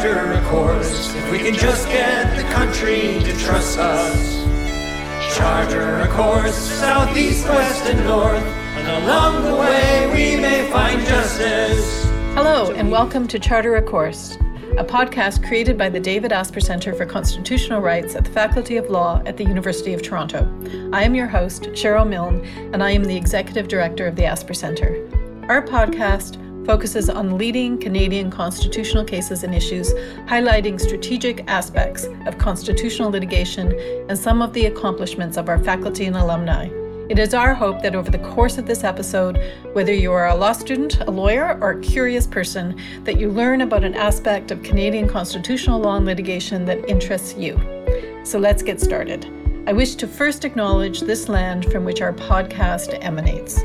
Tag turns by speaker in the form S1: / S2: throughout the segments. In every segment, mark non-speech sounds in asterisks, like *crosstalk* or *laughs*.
S1: charter a course if we can just get the country to trust us. Charter a course southeast, west, and north, and along the way we may find justice.
S2: Hello, and welcome to Charter a Course, a podcast created by the David Asper Centre for Constitutional Rights at the Faculty of Law at the University of Toronto. I am your host, Cheryl Milne, and I am the Executive Director of the Asper Centre. Our podcast focuses on leading Canadian constitutional cases and issues, highlighting strategic aspects of constitutional litigation and some of the accomplishments of our faculty and alumni. It is our hope that over the course of this episode, whether you are a law student, a lawyer, or a curious person, that you learn about an aspect of Canadian constitutional law and litigation that interests you. So let's get started. I wish to first acknowledge this land from which our podcast emanates.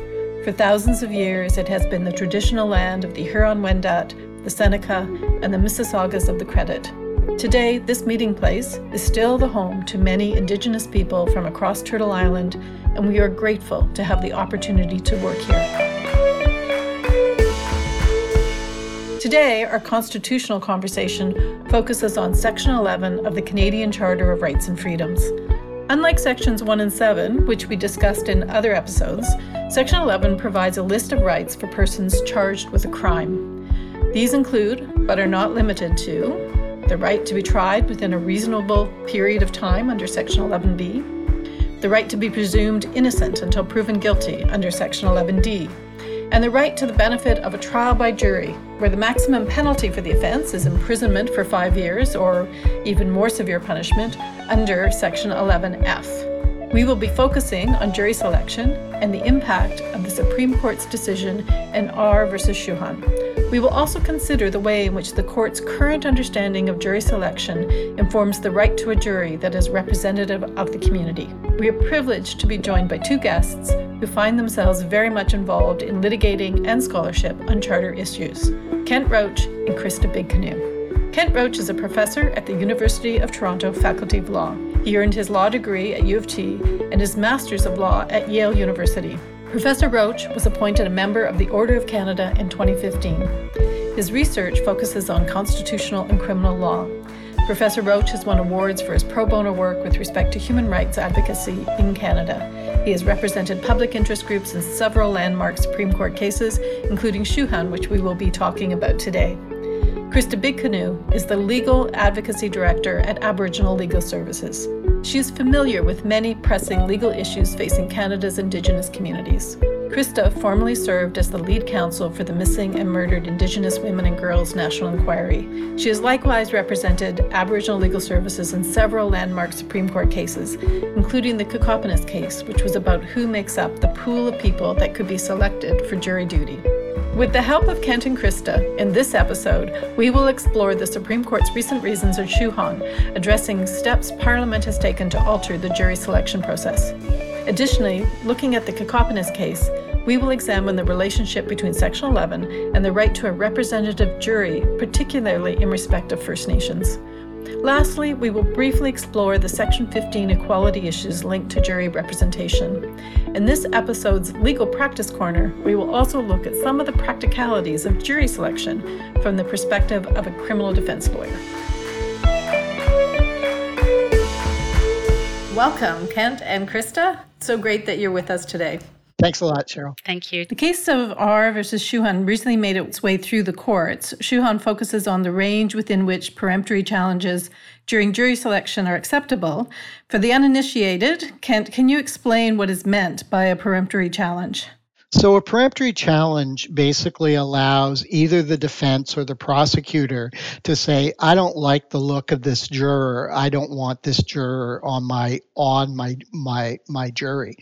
S2: For thousands of years, it has been the traditional land of the Huron Wendat, the Seneca, and the Mississaugas of the Credit. Today, this meeting place is still the home to many Indigenous people from across Turtle Island, and we are grateful to have the opportunity to work here. Today, our constitutional conversation focuses on Section 11 of the Canadian Charter of Rights and Freedoms. Unlike Sections 1 and 7, which we discussed in other episodes, Section 11 provides a list of rights for persons charged with a crime. These include, but are not limited to, the right to be tried within a reasonable period of time under Section 11b, the right to be presumed innocent until proven guilty under Section 11d, and the right to the benefit of a trial by jury, where the maximum penalty for the offence is imprisonment for five years or even more severe punishment under Section 11F. We will be focusing on jury selection and the impact of the Supreme Court's decision in R versus Chouhan. We will also consider the way in which the court's current understanding of jury selection informs the right to a jury that is representative of the community. We are privileged to be joined by two guests who find themselves very much involved in litigating and scholarship on charter issues Kent Roach and Christa Big Canoe. Kent Roach is a professor at the University of Toronto Faculty of Law. He earned his law degree at U of T and his Master's of Law at Yale University. Professor Roach was appointed a member of the Order of Canada in 2015. His research focuses on constitutional and criminal law. Professor Roach has won awards for his pro bono work with respect to human rights advocacy in Canada. He has represented public interest groups in several landmark Supreme Court cases, including Chouhan, which we will be talking about today. Christa Big Canoe is the Legal Advocacy Director at Aboriginal Legal Services. She is familiar with many pressing legal issues facing Canada's Indigenous communities. Christa formerly served as the lead counsel for the Missing and Murdered Indigenous Women and Girls National Inquiry. She has likewise represented Aboriginal legal services in several landmark Supreme Court cases, including the Kokopenace case, which was about who makes up the pool of people that could be selected for jury duty. With the help of Kent and Christa, in this episode, we will explore the Supreme Court's recent reasons in Chouhan, addressing steps Parliament has taken to alter the jury selection process. Additionally, looking at the Kokopenace case, we will examine the relationship between Section 11 and the right to a representative jury, particularly in respect of First Nations. Lastly, we will briefly explore the Section 15 equality issues linked to jury representation. In this episode's Legal Practice Corner, we will also look at some of the practicalities of jury selection from the perspective of a criminal defense lawyer. Welcome, Kent and Christa. So great that you're with us today.
S3: Thanks a lot, Cheryl.
S4: Thank you.
S2: The case of R versus Chouhan recently made its way through the courts. Chouhan focuses on the range within which peremptory challenges during jury selection are acceptable. For the uninitiated, Kent, can you explain what is meant by a peremptory challenge?
S3: So, a peremptory challenge basically allows either the defense or the prosecutor to say, "I don't like the look of this juror. I don't want this juror on my on my my my jury."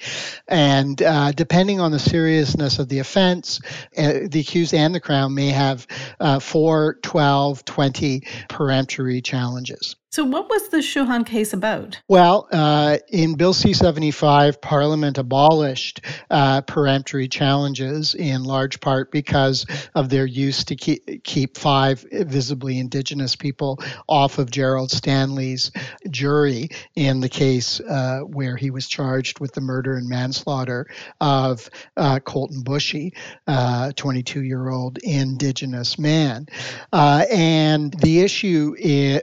S3: And uh, depending on the seriousness of the offense, uh, the accused and the crown may have uh, 4, 12, 20 peremptory challenges.
S2: So, what was the Chouhan case about?
S3: Well, uh, in Bill C 75, Parliament abolished uh, peremptory challenges in large part because of their use to keep, keep five visibly Indigenous people off of Gerald Stanley's jury in the case uh, where he was charged with the murder and manslaughter of uh, Colten Boushie, uh, 22 year old Indigenous man. Uh, and the issue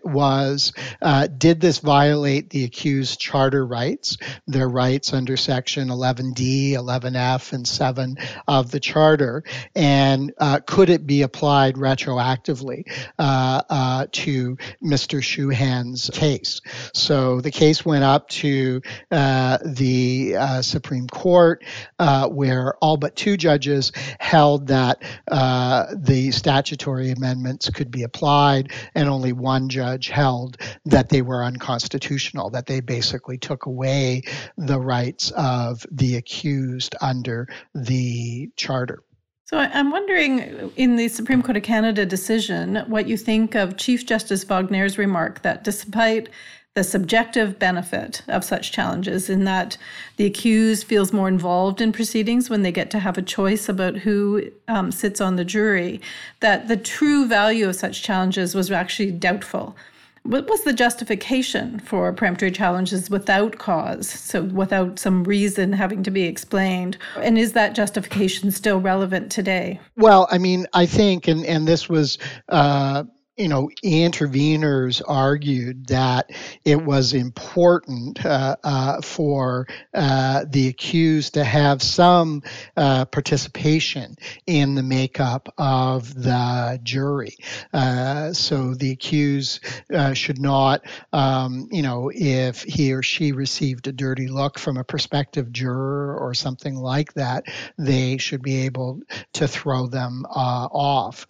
S3: was uh, did this violate the accused charter rights, their rights under Section 11D, 11F, and 7 of the charter? And uh, could it be applied retroactively uh, uh to Mr. Chouhan's case? So the case went up to uh, the uh, Supreme Court, where all but two judges held that the statutory amendments could be applied, and only one judge held that they were unconstitutional, that they basically took away the rights of the accused under the charter.
S2: So I'm wondering, in the Supreme Court of Canada decision, what you think of Chief Justice Wagner's remark that despite the subjective benefit of such challenges in that the accused feels more involved in proceedings when they get to have a choice about who um, sits on the jury, that the true value of such challenges was actually doubtful. What was the justification for peremptory challenges without cause, so without some reason having to be explained? And is that justification still relevant today?
S3: Well, I mean, I think, and, and this was. Uh, you know, interveners argued that it was important uh, uh, for uh, the accused to have some uh, participation in the makeup of the jury. Uh, so the accused uh, should not, um, you know, if he or she received a dirty look from a prospective juror or something like that, they should be able to throw them off.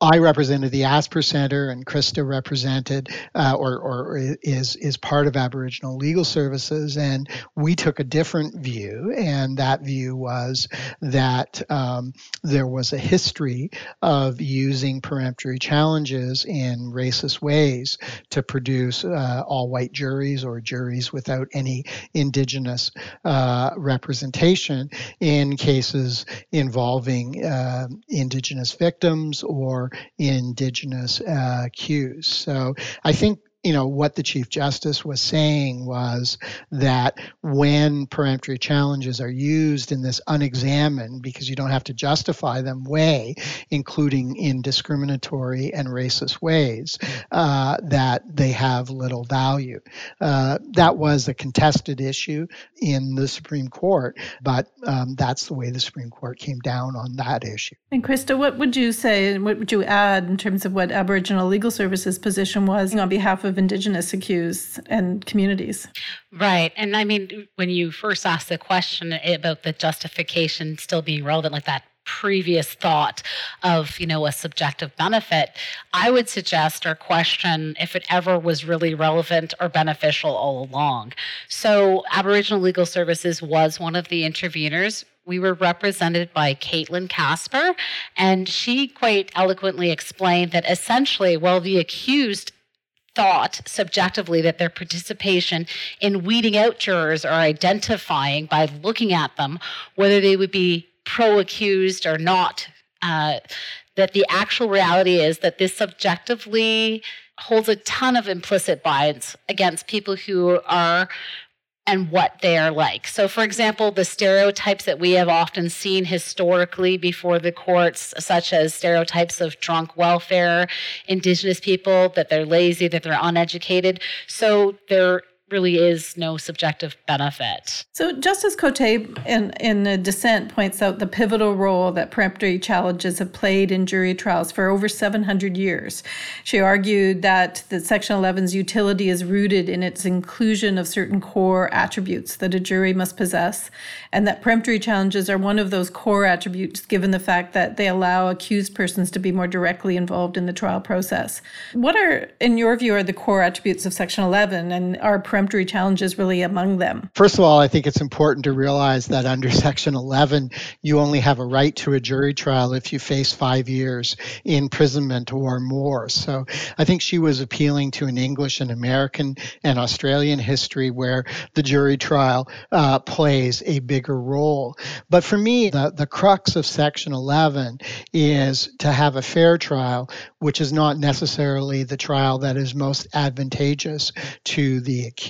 S3: I represented the Asper Center, and Krista represented uh, or, or is is part of Aboriginal Legal Services, and we took a different view, and that view was that um, there was a history of using peremptory challenges in racist ways to produce uh, all-white juries or juries without any Indigenous uh, representation in cases involving uh, Indigenous victims or indigenous uh, cues. So I think you know what the chief justice was saying was that when peremptory challenges are used in this unexamined because you don't have to justify them way including in discriminatory and racist ways uh, that they have little value. Uh, that was a contested issue in the supreme court but um, that's the way the supreme court came down on that issue.
S2: And christa what would you say and what would you add in terms of what aboriginal legal services position was on behalf of of Indigenous accused and communities.
S4: Right. And I mean, when you first asked the question about the justification still being relevant, like that previous thought of you know a subjective benefit i would suggest or question if it ever was really relevant or beneficial all along so aboriginal legal services was one of the interveners we were represented by Caitlyn Kasper, and she quite eloquently explained that essentially, while the accused thought subjectively that their participation in weeding out jurors or identifying by looking at them whether they would be pro accused or not. Uh, that the actual reality is that this subjectively holds a ton of implicit bias against people who are and what they are like. So, for example, the stereotypes that we have often seen historically before the courts, such as stereotypes of drunk welfare, indigenous people, that they're lazy, that they're uneducated. So, they're really is no subjective benefit.
S2: So Justice Cote in, in a dissent points out the pivotal role that peremptory challenges have played in jury trials for over 700 years. She argued that the Section 11's utility is rooted in its inclusion of certain core attributes that a jury must possess, and that peremptory challenges are one of those core attributes given the fact that they allow accused persons to be more directly involved in the trial process. What are, in your view, are the core attributes of Section 11 and are peremptory challenges really among them?
S3: First of all, I think it's important to realize that under Section 11, you only have a right to a jury trial if you face five years imprisonment or more. So I think she was appealing to an English and American and Australian history where the jury trial uh, plays a bigger role. But for me, the, the crux of Section 11 is to have a fair trial, which is not necessarily the trial that is most advantageous to the accused.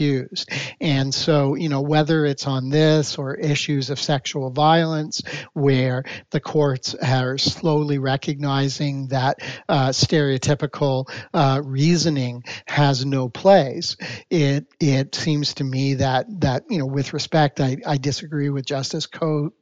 S3: And so, you know, whether it's on this or issues of sexual violence, where the courts are slowly recognizing that uh, stereotypical uh, reasoning has no place, it it seems to me that that you know, with respect, I, I disagree with Justice Cote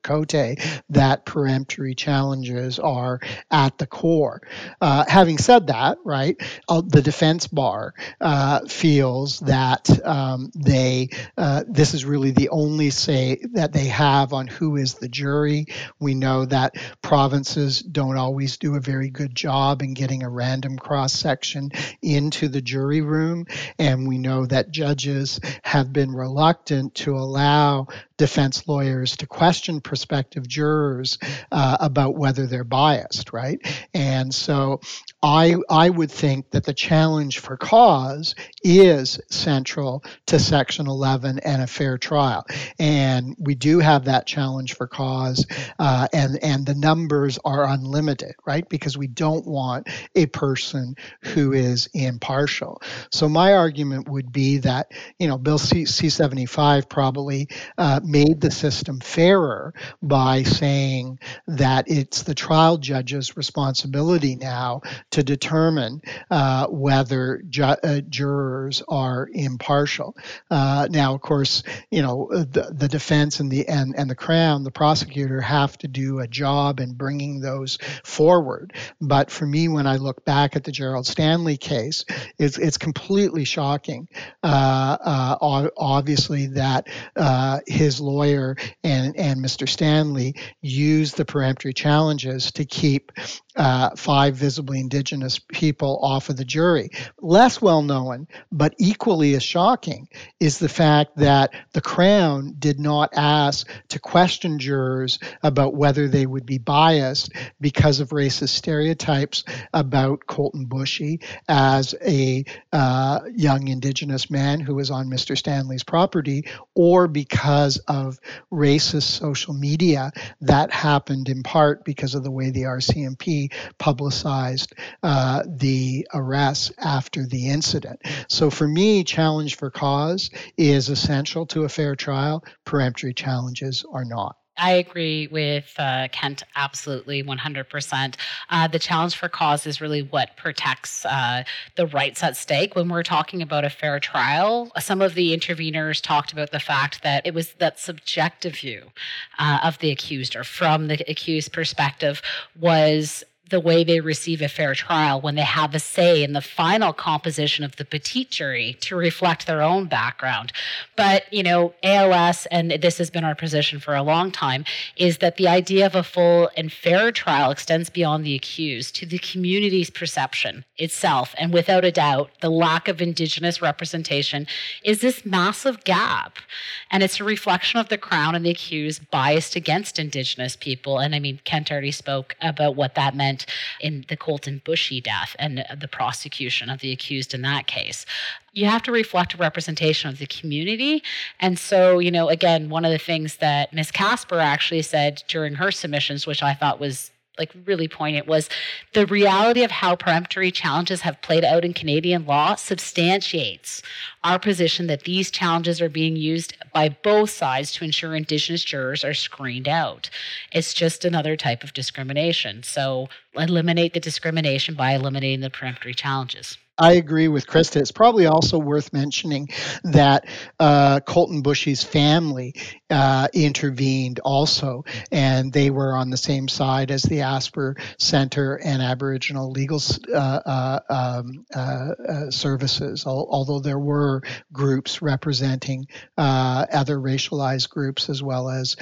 S3: that peremptory challenges are at the core. Uh, having said that, right, uh, the defense bar uh, feels that um, they uh, this is really the only say that they have on who is the jury. We know that provinces don't always do a very good job in getting a random cross section into the jury room, and we know that judges have been reluctant to allow defense lawyers to question prospective jurors uh, about whether they're biased, right? And so I, I would think that the challenge for cause is central to Section 11 and a fair trial. And we do have that challenge for cause, uh, and, and the numbers are unlimited, right? Because we don't want a person who is impartial. So my argument would be that, you know, Bill C, C75 probably uh, made the system fairer by saying that it's the trial judge's responsibility now to determine uh, whether ju- uh, jurors are impartial. Uh, now, of course, you know the, the defense and the and, and the crown, the prosecutor, have to do a job in bringing those forward. But for me, when I look back at the Gerald Stanley case, it's it's completely shocking. Uh, uh, obviously, that uh, his lawyer and and Mr. Stanley used the peremptory challenges to keep uh, five visibly indigenous people off of the jury. Less well known, but equally as shocking, is the fact that the Crown did not ask to question jurors about whether they would be biased because of racist stereotypes about Colten Boushie as a uh, young indigenous man who was on Mr. Stanley's property, or because of racist social media that happened in part because of the way the RCMP publicized uh, the arrests after the incident. So for me, challenge for cause is essential to a fair trial. Peremptory challenges are not.
S4: I agree with uh, Kent absolutely 100%. Uh, the challenge for cause is really what protects uh, the rights at stake. When we're talking about a fair trial, some of the interveners talked about the fact that it was that subjective view uh, of the accused or from the accused perspective was the way they receive a fair trial when they have a say in the final composition of the petit jury to reflect their own background. But, you know, ALS, and this has been our position for a long time, is that the idea of a full and fair trial extends beyond the accused to the community's perception itself. And without a doubt, the lack of Indigenous representation is this massive gap. And it's a reflection of the Crown and the accused biased against Indigenous people. And I mean, Kent already spoke about what that meant in the Colten Boushie death and the prosecution of the accused in that case you have to reflect a representation of the community. And so, you know, again, one of the things that Ms. Kasper actually said during her submissions, which I thought was like really poignant was the reality of how peremptory challenges have played out in Canadian law substantiates our position that these challenges are being used by both sides to ensure Indigenous jurors are screened out. It's just another type of discrimination. So eliminate the discrimination by eliminating the peremptory challenges.
S3: I agree with Christa. It's probably also worth mentioning that uh, Colten Boushie's family uh, intervened also, and they were on the same side as the Asper Center and Aboriginal Legal uh, uh um, uh, uh, Services, although there were groups representing other racialized groups as well as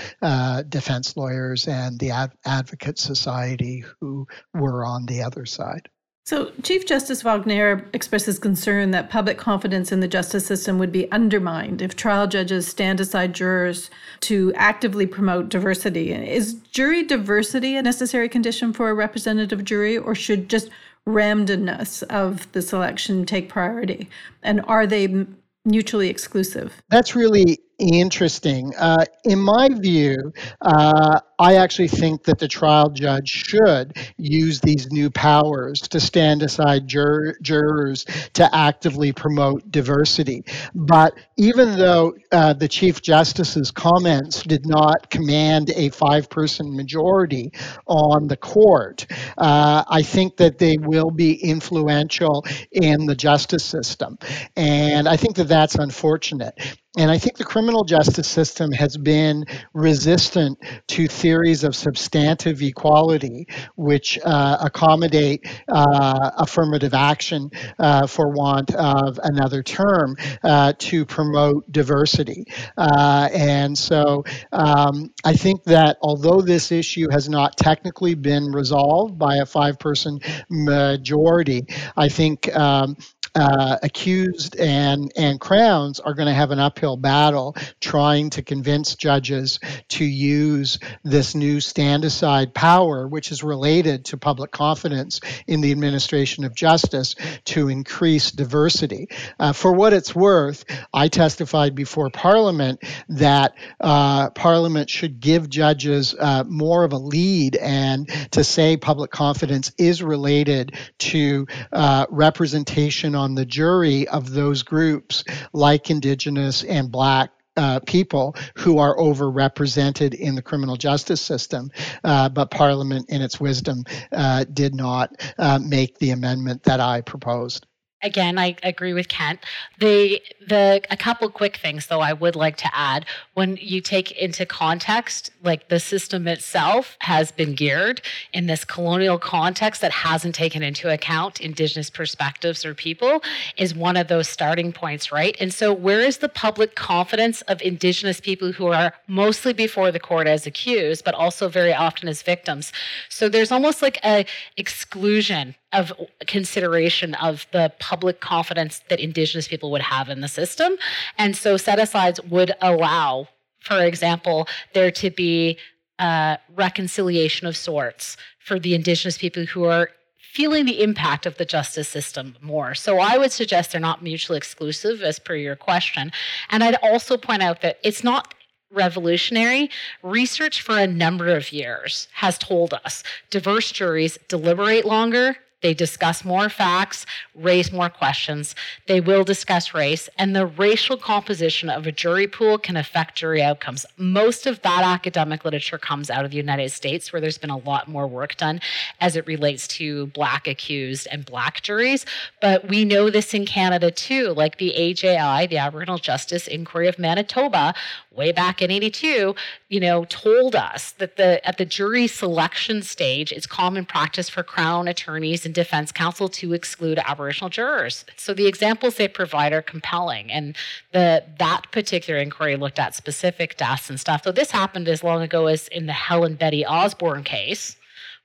S3: defense lawyers and the Ad- Advocate Society who were on the other side.
S2: So, Chief Justice Wagner expresses concern that public confidence in the justice system would be undermined if trial judges stand aside jurors to actively promote diversity. Is jury diversity a necessary condition for a representative jury, or should just randomness of the selection take priority? And are they mutually exclusive?
S3: That's really interesting. Uh, in my view, uh, I actually think that the trial judge should use these new powers to stand aside jur- jurors to actively promote diversity. But even though uh, the Chief Justice's comments did not command a five person majority on the court, uh, I think that they will be influential in the justice system. And I think that that's unfortunate. And I think the criminal justice system has been resistant to theories of substantive equality, which uh, accommodate uh, affirmative action, uh, for want of another term, uh, to promote diversity. Uh, and so um, I think that although this issue has not technically been resolved by a five person majority, I think um, uh, accused and and crowns are going to have an uphill battle trying to convince judges to use this new stand aside power, which is related to public confidence in the administration of justice, to increase diversity. Uh, for what it's worth, I testified before Parliament that uh, Parliament should give judges uh, more of a lead and to say public confidence is related to uh, representation on the jury of those groups, like Indigenous and Black uh, people who are overrepresented in the criminal justice system. Uh, but Parliament, in its wisdom, uh, did not uh, make the amendment that I proposed
S4: again, I agree with Kent. The the a couple quick things though I would like to add when you take into context like the system itself has been geared in this colonial context that hasn't taken into account indigenous perspectives or people is one of those starting points, right? And so where is the public confidence of indigenous people who are mostly before the court as accused but also very often as victims? So there's almost like a exclusion of consideration of the public confidence that indigenous people would have in the system and so set asides would allow for example there to be a reconciliation of sorts for the indigenous people who are feeling the impact of the justice system more. So I would suggest they're not mutually exclusive, as per your question. And I'd also point out that it's not revolutionary, research for a number of years has told us diverse juries deliberate longer, they discuss more facts, raise more questions. They will discuss race, and the racial composition of a jury pool can affect jury outcomes. Most of that academic literature comes out of the United States, where there's been a lot more work done as it relates to Black accused and Black juries. But we know this in Canada too, like the AJI, the Aboriginal Justice Inquiry of Manitoba, way back in 82 you know told us that the at the jury selection stage it's common practice for crown attorneys and defense counsel to exclude aboriginal jurors. So the examples they provide are compelling and the that particular inquiry looked at specific deaths and stuff. So this happened as long ago as in the helen betty osborne case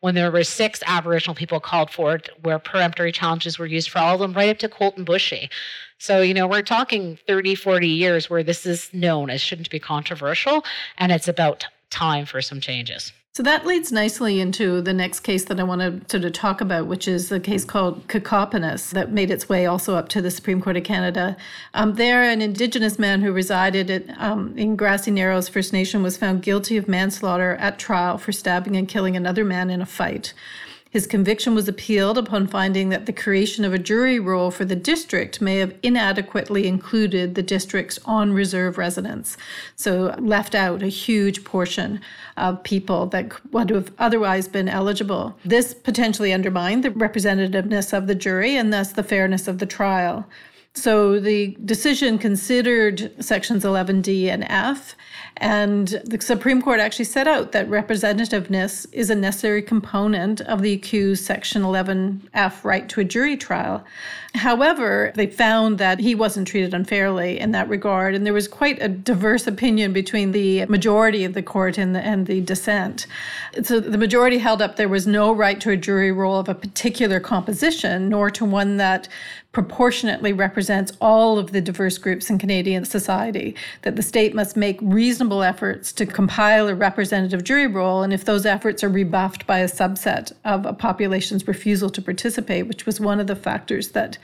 S4: when there were six Aboriginal people called forward, where peremptory challenges were used for all of them, right up to Colten Boushie. So, you know, we're talking 30, 40 years where this is known as shouldn't be controversial, and it's about time for some changes.
S2: So that leads nicely into the next case that I want to sort of talk about, which is the case called Kokopenace that made its way also up to the Supreme Court of Canada. Um, there, an Indigenous man who resided at, um, in Grassy Narrows First Nation was found guilty of manslaughter at trial for stabbing and killing another man in a fight. His conviction was appealed upon finding that the creation of a jury roll for the district may have inadequately included the district's on reserve residents. So, left out a huge portion of people that would have otherwise been eligible. This potentially undermined the representativeness of the jury and thus the fairness of the trial. So the decision considered sections 11D and F and the Supreme Court actually set out that representativeness is a necessary component of the accused Section 11F right to a jury trial. However, they found that he wasn't treated unfairly in that regard, and there was quite a diverse opinion between the majority of the court and the, and the dissent. So the majority held up there was no right to a jury roll of a particular composition, nor to one that proportionately represents all of the diverse groups in Canadian society, that the state must make reasonable efforts to compile a representative jury roll, and if those efforts are rebuffed by a subset of a population's refusal to participate, which was one of the factors that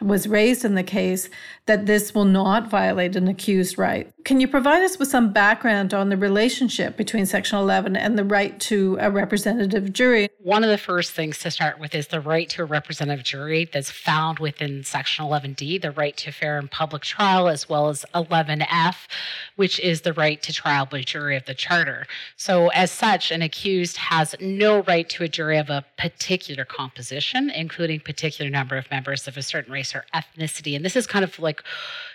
S2: was raised in the case, that this will not violate an accused right. Can you provide us with some background on the relationship between Section 11 and the right to a representative jury?
S4: One of the first things to start with is the right to a representative jury that's found within Section 11D, the right to fair and public trial, as well as 11F, which is the right to trial by jury of the Charter. So, as such, an accused has no right to a jury of a particular composition, including particular number of members of a certain race or ethnicity. And this is kind of like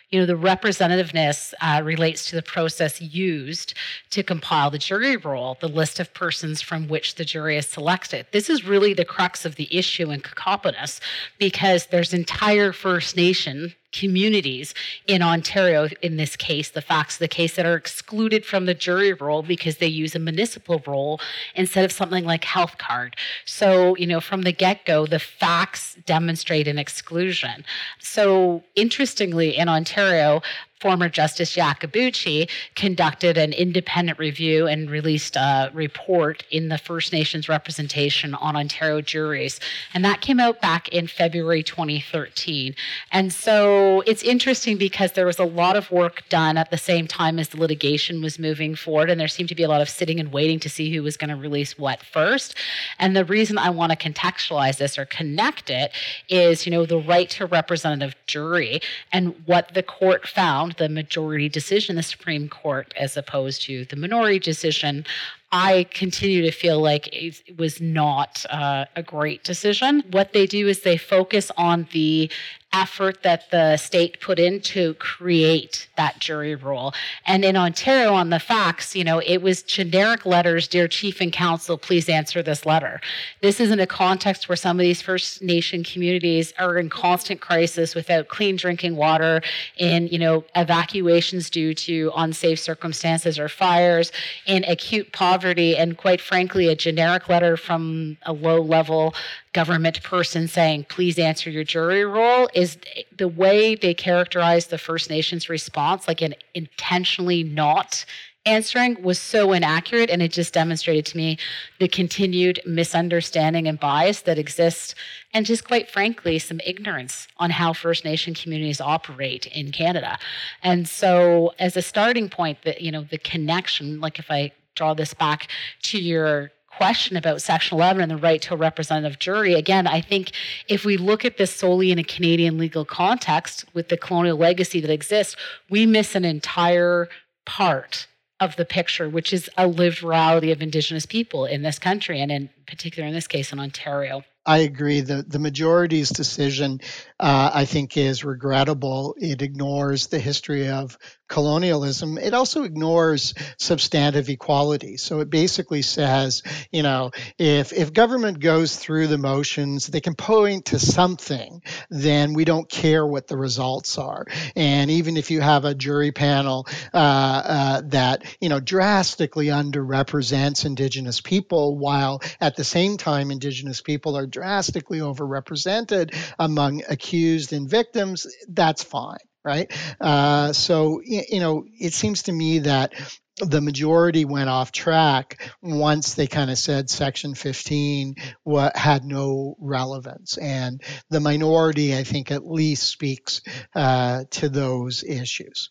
S4: you know, the representativeness uh, relates to the process used to compile the jury roll, the list of persons from which the jury is selected. This is really the crux of the issue in Kokopenace because there's entire First Nation communities in Ontario, in this case, the facts of the case, that are excluded from the jury roll because they use a municipal roll instead of something like health card. So, you know, from the get go, the facts demonstrate an exclusion. So, interestingly, in Ontario, former Justice Iacobucci conducted an independent review and released a report in the First Nations representation on Ontario juries. And that came out back in February 2013. And so it's interesting because there was a lot of work done at the same time as the litigation was moving forward. And there seemed to be a lot of sitting and waiting to see who was going to release what first. And the reason I want to contextualize this or connect it is, you know, the right to representative jury and what the court found the majority decision, the Supreme Court, as opposed to the minority decision, I continue to feel like it was not uh, a great decision. What they do is they focus on the effort that the state put in to create that jury rule. And in Ontario, on the facts, you know, it was generic letters Dear Chief and Council, please answer this letter. This is in a context where some of these First Nation communities are in constant crisis without clean drinking water, in, you know, evacuations due to unsafe circumstances or fires, in acute poverty, and quite frankly, a generic letter from a low level government person saying, please answer your jury roll, is the way they characterize the First Nations response, like an intentionally not answering, was so inaccurate. And it just demonstrated to me the continued misunderstanding and bias that exists, and just quite frankly, some ignorance on how First Nation communities operate in Canada. And so, as a starting point, that, you know, the connection, like if I draw this back to your question about Section 11 and the right to a representative jury, again, I think if we look at this solely in a Canadian legal context with the colonial legacy that exists, we miss an entire part of the picture, which is a lived reality of Indigenous people in this country, and in particular, in this case, in Ontario.
S3: I agree. The the majority's decision, uh, I think, is regrettable. It ignores the history of colonialism. It also ignores substantive equality. So it basically says, you know, if if government goes through the motions, they can point to something, then we don't care what the results are. And even if you have a jury panel uh, uh, that you know drastically underrepresents Indigenous people, while at the same time Indigenous people are drastically overrepresented among accused and victims, that's fine right? Uh, so, you know, it seems to me that the majority went off track once they kind of said section 15 what had no relevance and the minority i think at least speaks uh, to those issues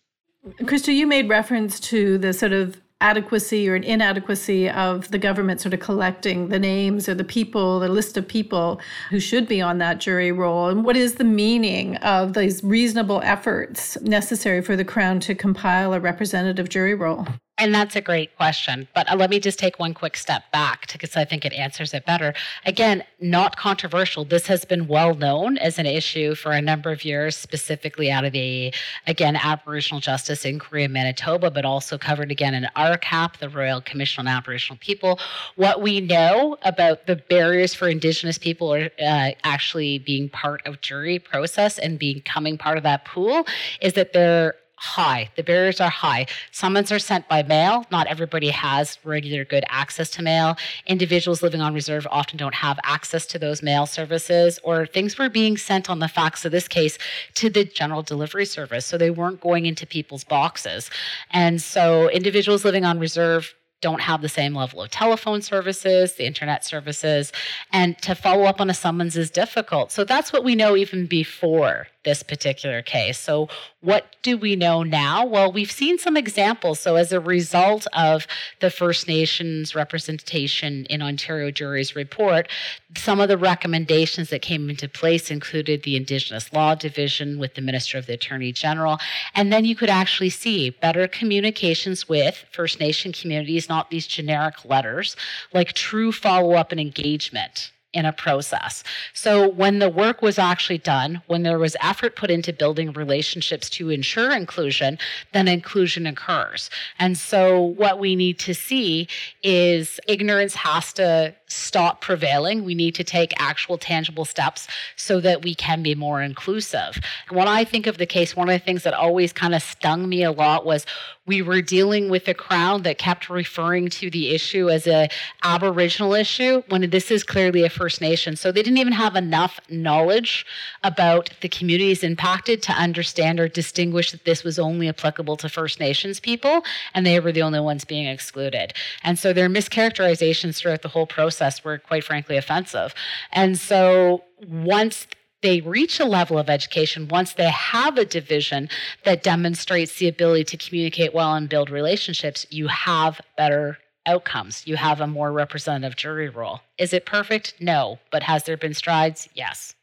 S2: christa you made reference to the sort of adequacy or an inadequacy of the government sort of collecting the names or the people, the list of people who should be on that jury roll? And what is the meaning of these reasonable efforts necessary for the Crown to compile a representative jury roll?
S4: And that's a great question. But uh, let me just take one quick step back because I think it answers it better. Again, not controversial. This has been well known as an issue for a number of years, specifically out of the, again, Aboriginal Justice Inquiry in Manitoba, but also covered again in RCAP, the Royal Commission on Aboriginal People. What we know about the barriers for Indigenous people are uh, actually being part of jury process and becoming part of that pool is that they're high. The barriers are high. Summons are sent by mail. Not everybody has regular good access to mail. Individuals living on reserve often don't have access to those mail services, or things were being sent on the fax of this case to the general delivery service. So they weren't going into people's boxes. And so individuals living on reserve don't have the same level of telephone services, the internet services, and to follow up on a summons is difficult. So that's what we know even before this particular case. So, what do we know now? Well, we've seen some examples. So, as a result of the First Nations representation in Ontario Jury's report, some of the recommendations that came into place included the Indigenous Law Division with the Minister of the Attorney General. And then you could actually see better communications with First Nation communities, not these generic letters, like true follow up and engagement in a process. So when the work was actually done, when there was effort put into building relationships to ensure inclusion, then inclusion occurs. And so what we need to see is ignorance has to stop prevailing. We need to take actual tangible steps so that we can be more inclusive. When I think of the case, one of the things that always kind of stung me a lot was we were dealing with a crown that kept referring to the issue as a aboriginal issue when this is clearly a first nation so they didn't even have enough knowledge about the communities impacted to understand or distinguish that this was only applicable to first nations people and they were the only ones being excluded and so their mischaracterizations throughout the whole process were quite frankly offensive and so once they reach a level of education, once they have a division that demonstrates the ability to communicate well and build relationships, you have better outcomes. You have a more representative jury roll. Is it perfect? No. But has there been strides? Yes.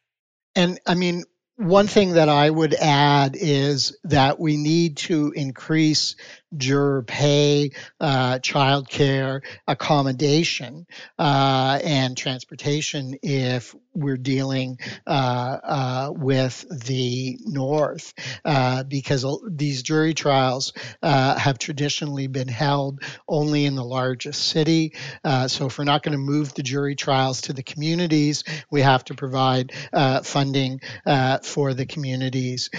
S3: And I mean, one thing that I would add is that we need to increase juror pay, uh, childcare, accommodation, uh, and transportation if we're dealing uh, uh with the North, uh, because these jury trials uh, have traditionally been held only in the largest city. so if we're not going to move the jury trials to the communities, we have to provide funding for the communities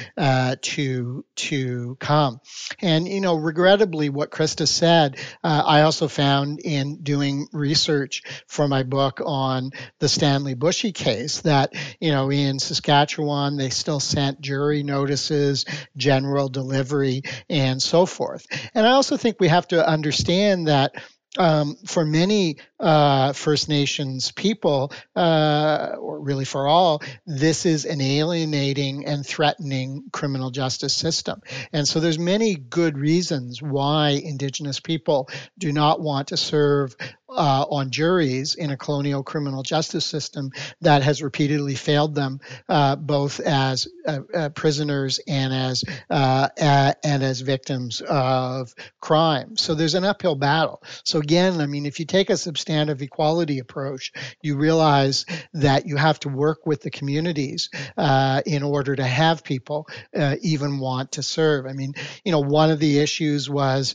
S3: to to come. And you know, regrettably, what Christa said, uh, I also found in doing research for my book on the Stanley Boushie case that, you know, in Saskatchewan, they still sent jury notices, general delivery, and so forth. And I also think we have to understand that um, for many uh, First Nations people, uh, or really for all, this is an alienating and threatening criminal justice system. And so there's many good reasons why Indigenous people do not want to serve uh, on juries in a colonial criminal justice system that has repeatedly failed them, uh, both as uh, uh prisoners and as uh, and as victims of crime. So there's an uphill battle. So again, I mean, if you take a substantive equality approach, you realize that you have to work with the communities uh, in order to have people even want to serve. I mean, you know, one of the issues was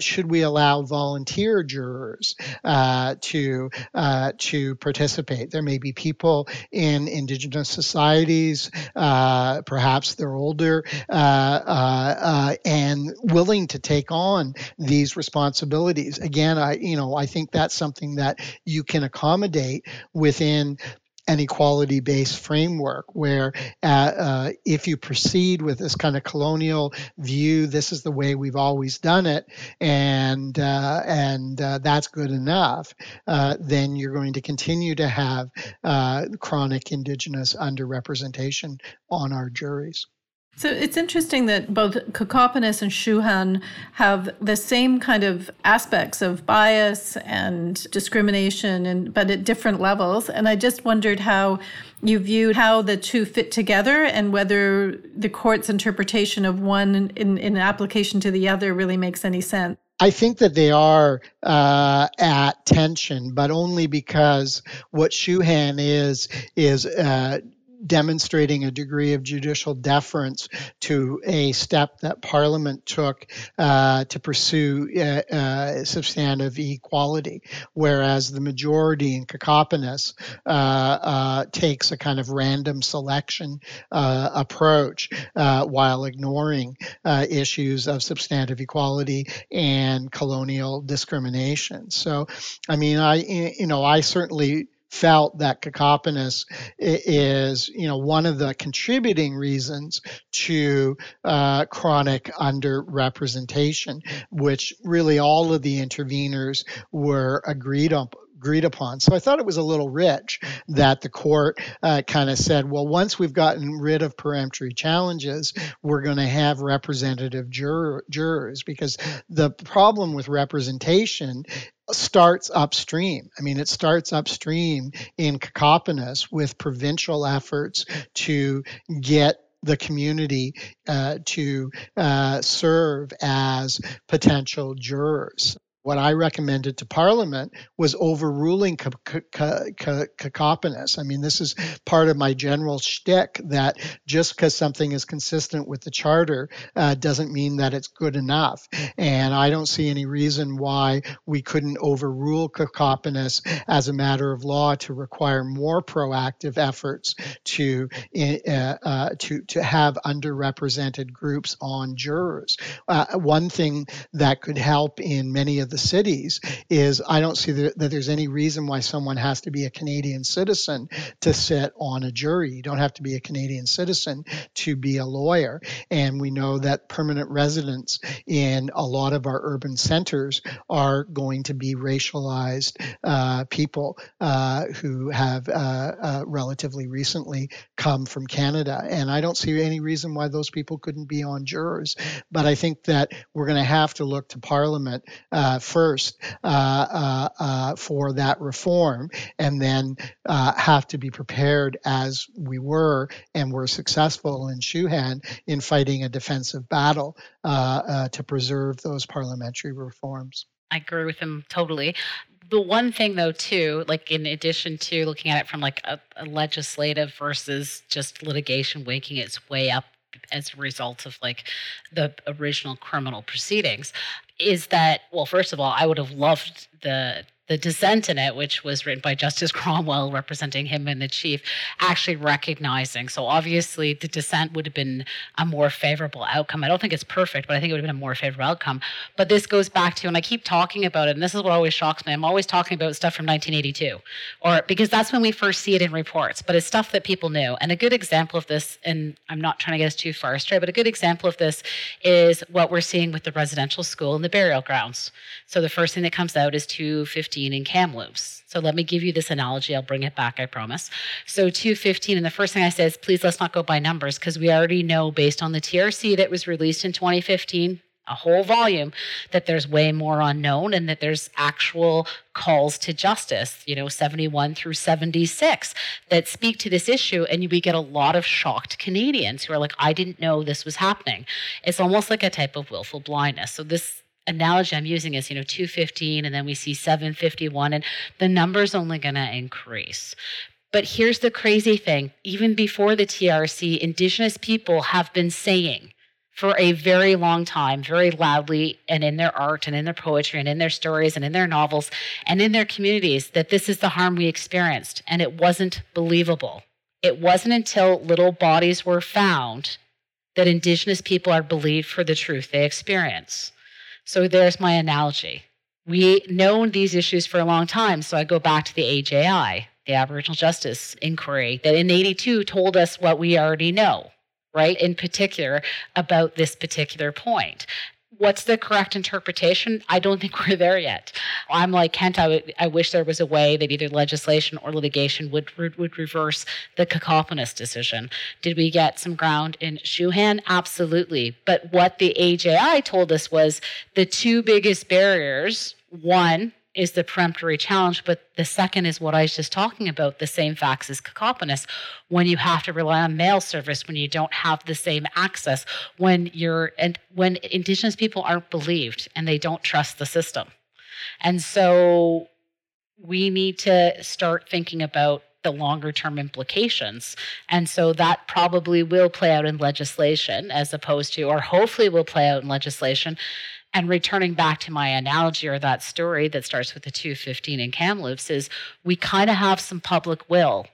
S3: should we allow volunteer jurors? Uh, to uh, to participate. There may be people in indigenous societies, uh, perhaps they're older uh, uh, and willing to take on these responsibilities. Again, I you know I think that's something that you can accommodate within an equality based framework where uh, uh, if you proceed with this kind of colonial view, this is the way we've always done it, and uh, and uh, that's good enough, uh, then you're going to continue to have uh, chronic indigenous underrepresentation on our juries.
S2: So it's interesting that both Kokopenace and Chouhan have the same kind of aspects of bias and discrimination, and but at different levels. And I just wondered how you viewed how the two fit together, and whether the court's interpretation of one in, in application to the other really makes any sense.
S3: I think that they are uh, at tension, but only because what Chouhan is is uh, demonstrating a degree of judicial deference to a step that Parliament took uh, to pursue uh, uh, substantive equality, whereas the majority in Kokopenace uh, uh, takes a kind of random selection uh, approach while ignoring issues of substantive equality and colonial discrimination. So, I mean, I you know I certainly felt that Kokopenace is, you know, one of the contributing reasons to uh, chronic underrepresentation, which really all of the interveners were agreed on agreed upon. So I thought it was a little rich that the court uh, kind of said, well, once we've gotten rid of peremptory challenges, we're going to have representative juror, jurors because the problem with representation starts upstream. I mean, it starts upstream in Kokopenace with provincial efforts to get the community uh, to uh, serve as potential jurors what I recommended to Parliament was overruling Kokopenace. I mean, this is part of my general shtick that just because something is consistent with the Charter uh, doesn't mean that it's good enough. And I don't see any reason why we couldn't overrule Kokopenace as a matter of law to require more proactive efforts to uh, uh, to to have underrepresented groups on jurors. Uh, one thing that could help in many of the cities is I don't see that, that there's any reason why someone has to be a Canadian citizen to sit on a jury. You don't have to be a Canadian citizen to be a lawyer. And we know that permanent residents in a lot of our urban centers are going to be racialized uh, people uh, who have uh, uh relatively recently come from Canada. And I don't see any reason why those people couldn't be on jurors. But I think that we're going to have to look to Parliament uh, first uh, uh, uh, for that reform and then have to be prepared as we were and were successful in Chouhan in fighting a defensive battle to preserve those parliamentary reforms.
S4: I agree with him totally the one thing though too like in addition to looking at it from like a, a, legislative versus just litigation waking its way up as a result of like the original criminal proceedings is that well first of all i would have loved the the dissent in it, which was written by Justice Cromwell representing him and the chief, actually recognizing. So obviously, the dissent would have been a more favorable outcome. I don't think it's perfect, but I think it would have been a more favorable outcome. But this goes back to, and I keep talking about it, and this is what always shocks me. I'm always talking about stuff from 1982, or because that's when we first see it in reports. But it's stuff that people knew. And a good example of this, and I'm not trying to get us too far astray, but a good example of this is what we're seeing with the residential school and the burial grounds. So the first thing that comes out is 250 in Kamloops. So let me give you this analogy. I'll bring it back, I promise. So 215, and the first thing I say is please let's not go by numbers because we already know based on the TRC that was released in 2015, a whole volume, that there's way more unknown and that there's actual calls to justice, you know, 71 through 76 that speak to this issue. And we get a lot of shocked Canadians who are like, I didn't know this was happening. It's almost like a type of willful blindness. So this analogy I'm using is, you know, 215 and then we see 751 and the number's only going to increase. But here's the crazy thing, even before the TRC, indigenous people have been saying for a very long time, very loudly, and in their art and in their poetry and in their stories and in their novels and in their communities that this is the harm we experienced. And it wasn't believable. It wasn't until little bodies were found that indigenous people are believed for the truth they experience. So there's my analogy. We know these issues for a long time, so I go back to the AJI, the Aboriginal Justice Inquiry, that in 82 told us what we already know, right? In particular, about this particular point what's the correct interpretation? I don't think we're there yet. I'm like Kent. I, w- I wish there was a way that either legislation or litigation would would reverse the Kokopenace decision. Did we get some ground in Chouhan? Absolutely. But what the AJI told us was the two biggest barriers: one, is the peremptory challenge, but the second is what I was just talking about the same facts as Kokopenace. When you have to rely on mail service, when you don't have the same access, when you're and when Indigenous people aren't believed and they don't trust the system. And so we need to start thinking about the longer term implications. And so that probably will play out in legislation as opposed to, or hopefully will play out in legislation. And returning back to my analogy or that story that starts with the 215 in Kamloops is we kind of have some public will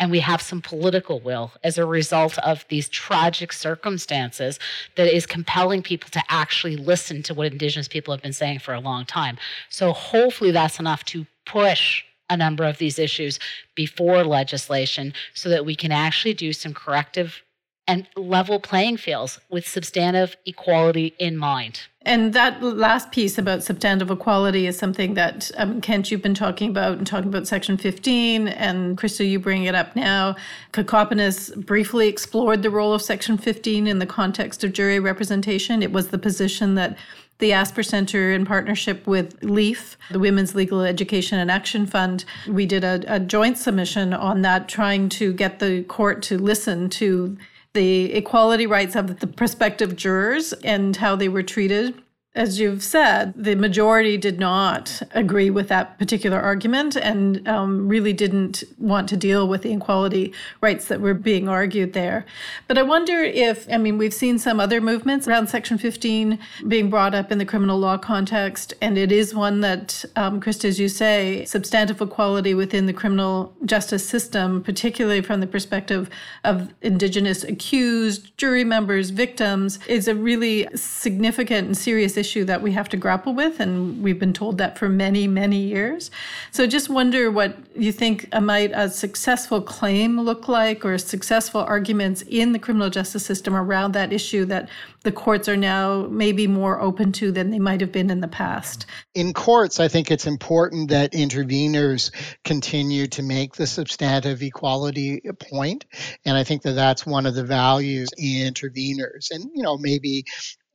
S4: and we have some political will as a result of these tragic circumstances that is compelling people to actually listen to what indigenous people have been saying for a long time so hopefully that's enough to push a number of these issues before legislation so that we can actually do some corrective and level playing fields with substantive equality in mind.
S2: And that last piece about substantive equality is something that um, Kent, you've been talking about and talking about Section 15, and Christa, you bring it up now. Kokopenace briefly explored the role of Section 15 in the context of jury representation. It was the position that the Asper Center, in partnership with LEAF, the Women's Legal Education and Action Fund, we did a, a joint submission on that, trying to get the court to listen to the equality rights of the prospective jurors and how they were treated as you've said, the majority did not agree with that particular argument and um, really didn't want to deal with the equality rights that were being argued there. But I wonder if, I mean, we've seen some other movements around Section 15 being brought up in the criminal law context, and it is one that, um, Christa, as you say, substantive equality within the criminal justice system, particularly from the perspective of Indigenous accused, jury members, victims, is a really significant and serious issue that we have to grapple with, and we've been told that for many, many years. So just wonder what you think might a successful claim look like, or successful arguments in the criminal justice system around that issue that the courts are now maybe more open to than they might have been in the past.
S3: In courts, I think it's important that interveners continue to make the substantive equality point, and I think that that's one of the values in interveners. And you know, maybe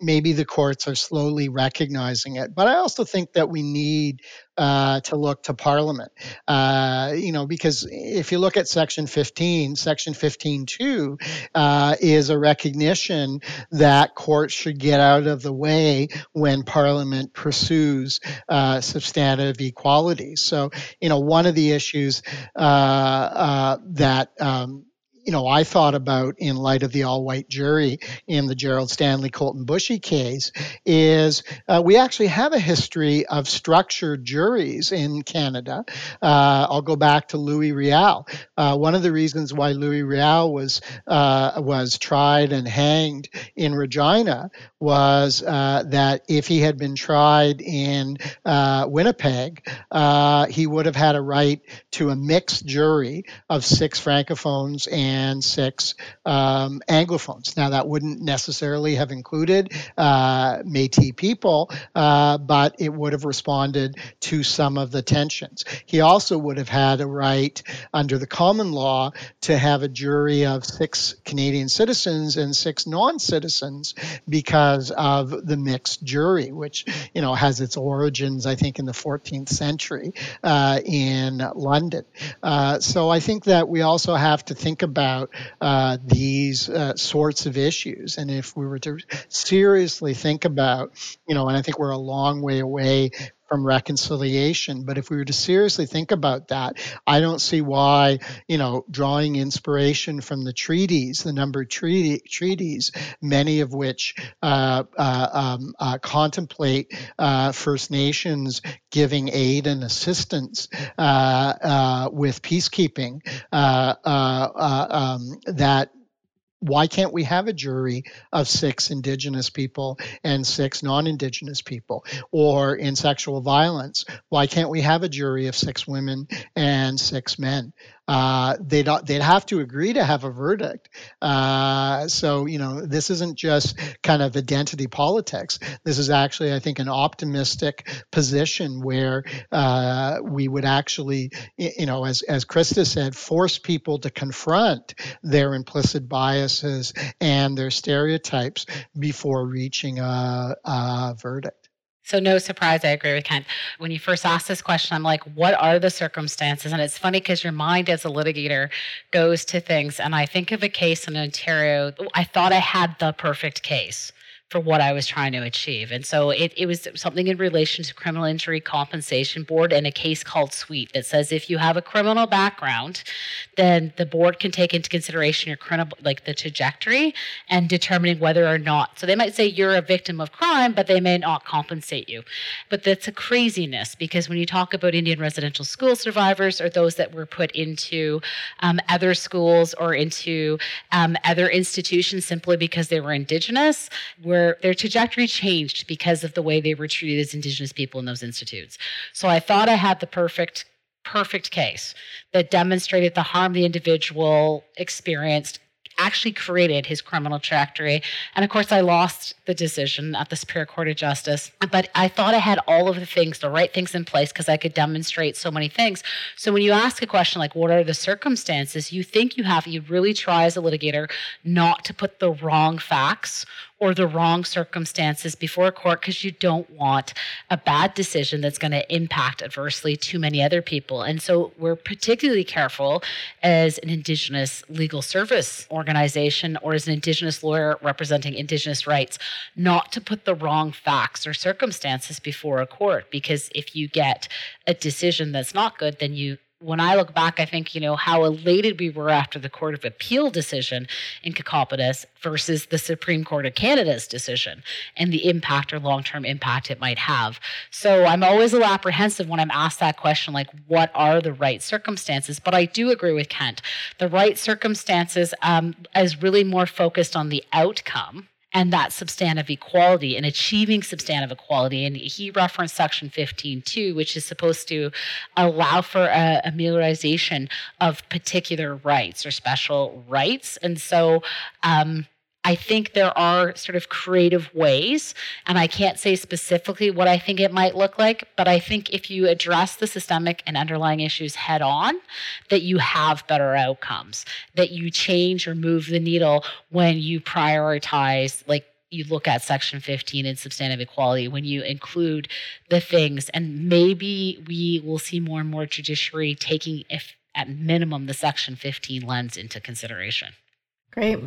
S3: maybe the courts are slowly recognizing it. But I also think that we need uh, to look to Parliament, uh, you know, because if you look at Section 15, Section 15.2 uh, is a recognition that courts should get out of the way when Parliament pursues uh, substantive equality. So, you know, one of the issues uh, uh, that um, you know, I thought about in light of the all-white jury in the Gerald Stanley Colten Boushie case is uh, we actually have a history of structured juries in Canada. Uh, I'll go back to Louis Riel. Uh, one of the reasons why Louis Riel was uh, was tried and hanged in Regina was uh, that if he had been tried in uh, Winnipeg, he would have had a right to a mixed jury of six francophones and and six um, Anglophones. Now, that wouldn't necessarily have included uh, Metis people, uh, but it would have responded to some of the tensions. He also would have had a right under the common law to have a jury of six Canadian citizens and six non-citizens because of the mixed jury, which you know has its origins, I think, in the 14th century uh, in London. Uh, so I think that we also have to think about about uh, these uh, sorts of issues. And if we were to seriously think about, you know, and I think we're a long way away from reconciliation. But if we were to seriously think about that, I don't see why, you know, drawing inspiration from the treaties, the number treaty, treaties, many of which uh, uh, um, uh, contemplate uh, First Nations giving aid and assistance uh, uh, with peacekeeping, um, that why can't we have a jury of six indigenous people and six non-indigenous people or in sexual violence? Why can't we have a jury of six women and six men uh, they'd they'd have to agree to have a verdict. Uh, so you know, this isn't just kind of identity politics. This is actually, I think, an optimistic position where uh, we would actually, you know, as as Christa said, force people to confront their implicit biases and their stereotypes before reaching a, a verdict.
S4: So, no surprise, I agree with Kent. When you first asked this question, I'm like, what are the circumstances? And it's funny because your mind as a litigator goes to things. And I think of a case in Ontario, I thought I had the perfect case for what I was trying to achieve. And so it, it was something in relation to criminal injury compensation board and a case called Sweet that says if you have a criminal background, then the board can take into consideration your criminal like the trajectory and determining whether or not. So they might say you're a victim of crime, but they may not compensate you. But that's a craziness because when you talk about Indian residential school survivors or those that were put into um, other schools or into um, other institutions simply because they were indigenous, where their trajectory changed because of the way they were treated as Indigenous people in those institutes. So I thought I had the perfect perfect case that demonstrated the harm the individual experienced actually created his criminal trajectory. And of course, I lost the decision at the Superior Court of Justice. But I thought I had all of the things, the right things in place, because I could demonstrate so many things. So when you ask a question like, what are the circumstances, you think you have, you really try as a litigator not to put the wrong facts or the wrong circumstances before a court because you don't want a bad decision that's going to impact adversely too many other people. And so we're particularly careful as an Indigenous legal service organization or as an Indigenous lawyer representing Indigenous rights not to put the wrong facts or circumstances before a court because if you get a decision that's not good, then you when I look back, I think, you know, how elated we were after the Court of Appeal decision in Kokopenace versus the Supreme Court of Canada's decision and the impact or long term impact it might have. So I'm always a little apprehensive when I'm asked that question, like, what are the right circumstances? But I do agree with Kent. The right circumstances um, is really more focused on the outcome and that substantive equality and achieving substantive equality. And he referenced Section 15 too, which is supposed to allow for a amelioration of particular rights or special rights. And so, um, I think there are sort of creative ways, and I can't say specifically what I think it might look like, but I think if you address the systemic and underlying issues head on, that you have better outcomes, that you change or move the needle when you prioritize, like you look at section 15 and substantive equality when you include the things and maybe we will see more and more judiciary taking if at minimum the section 15 lens into consideration.
S2: Great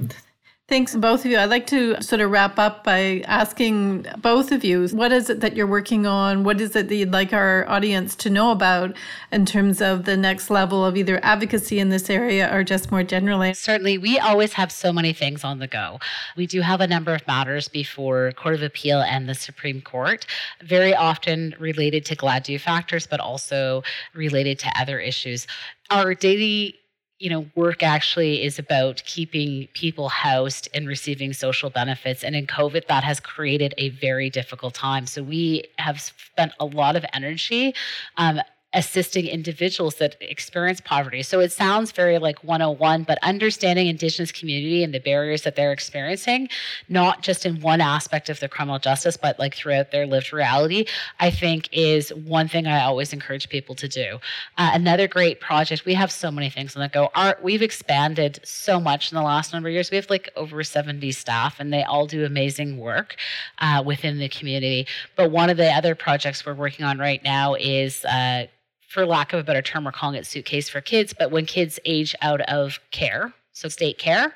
S2: Thanks, both of you. I'd like to sort of wrap up by asking both of you what is it that you're working on? What is it that you'd like our audience to know about in terms of the next level of either advocacy in this area or just more generally?
S4: Certainly, we always have so many things on the go. We do have a number of matters before Court of Appeal and the Supreme Court, very often related to Gladue factors, but also related to other issues. Our daily you know, work actually is about keeping people housed and receiving social benefits. And in COVID, that has created a very difficult time. So we have spent a lot of energy um, assisting individuals that experience poverty. So it sounds very like 101, but understanding Indigenous community and the barriers that they're experiencing, not just in one aspect of the criminal justice, but like throughout their lived reality, I think is one thing I always encourage people to do. Uh, another great project, we have so many things on the go. Our, we've expanded so much in the last number of years. We have like over 70 staff, and they all do amazing work uh, within the community. But one of the other projects we're working on right now is uh, for lack of a better term, we're calling it suitcase for kids. But when kids age out of care, so state care,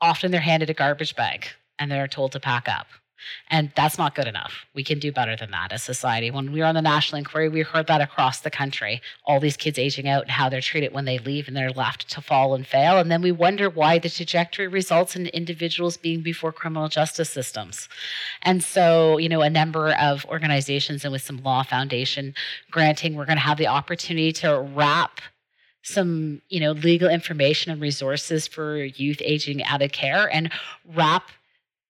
S4: often they're handed a garbage bag and they're told to pack up. And that's not good enough. We can do better than that as society. When we were on the national inquiry, we heard that across the country. All these kids aging out and how they're treated when they leave and they're left to fall and fail. And then we wonder why the trajectory results in individuals being before criminal justice systems. And so, you know, a number of organizations and with some law foundation granting, we're going to have the opportunity to wrap some you know legal information and resources for youth aging out of care and wrap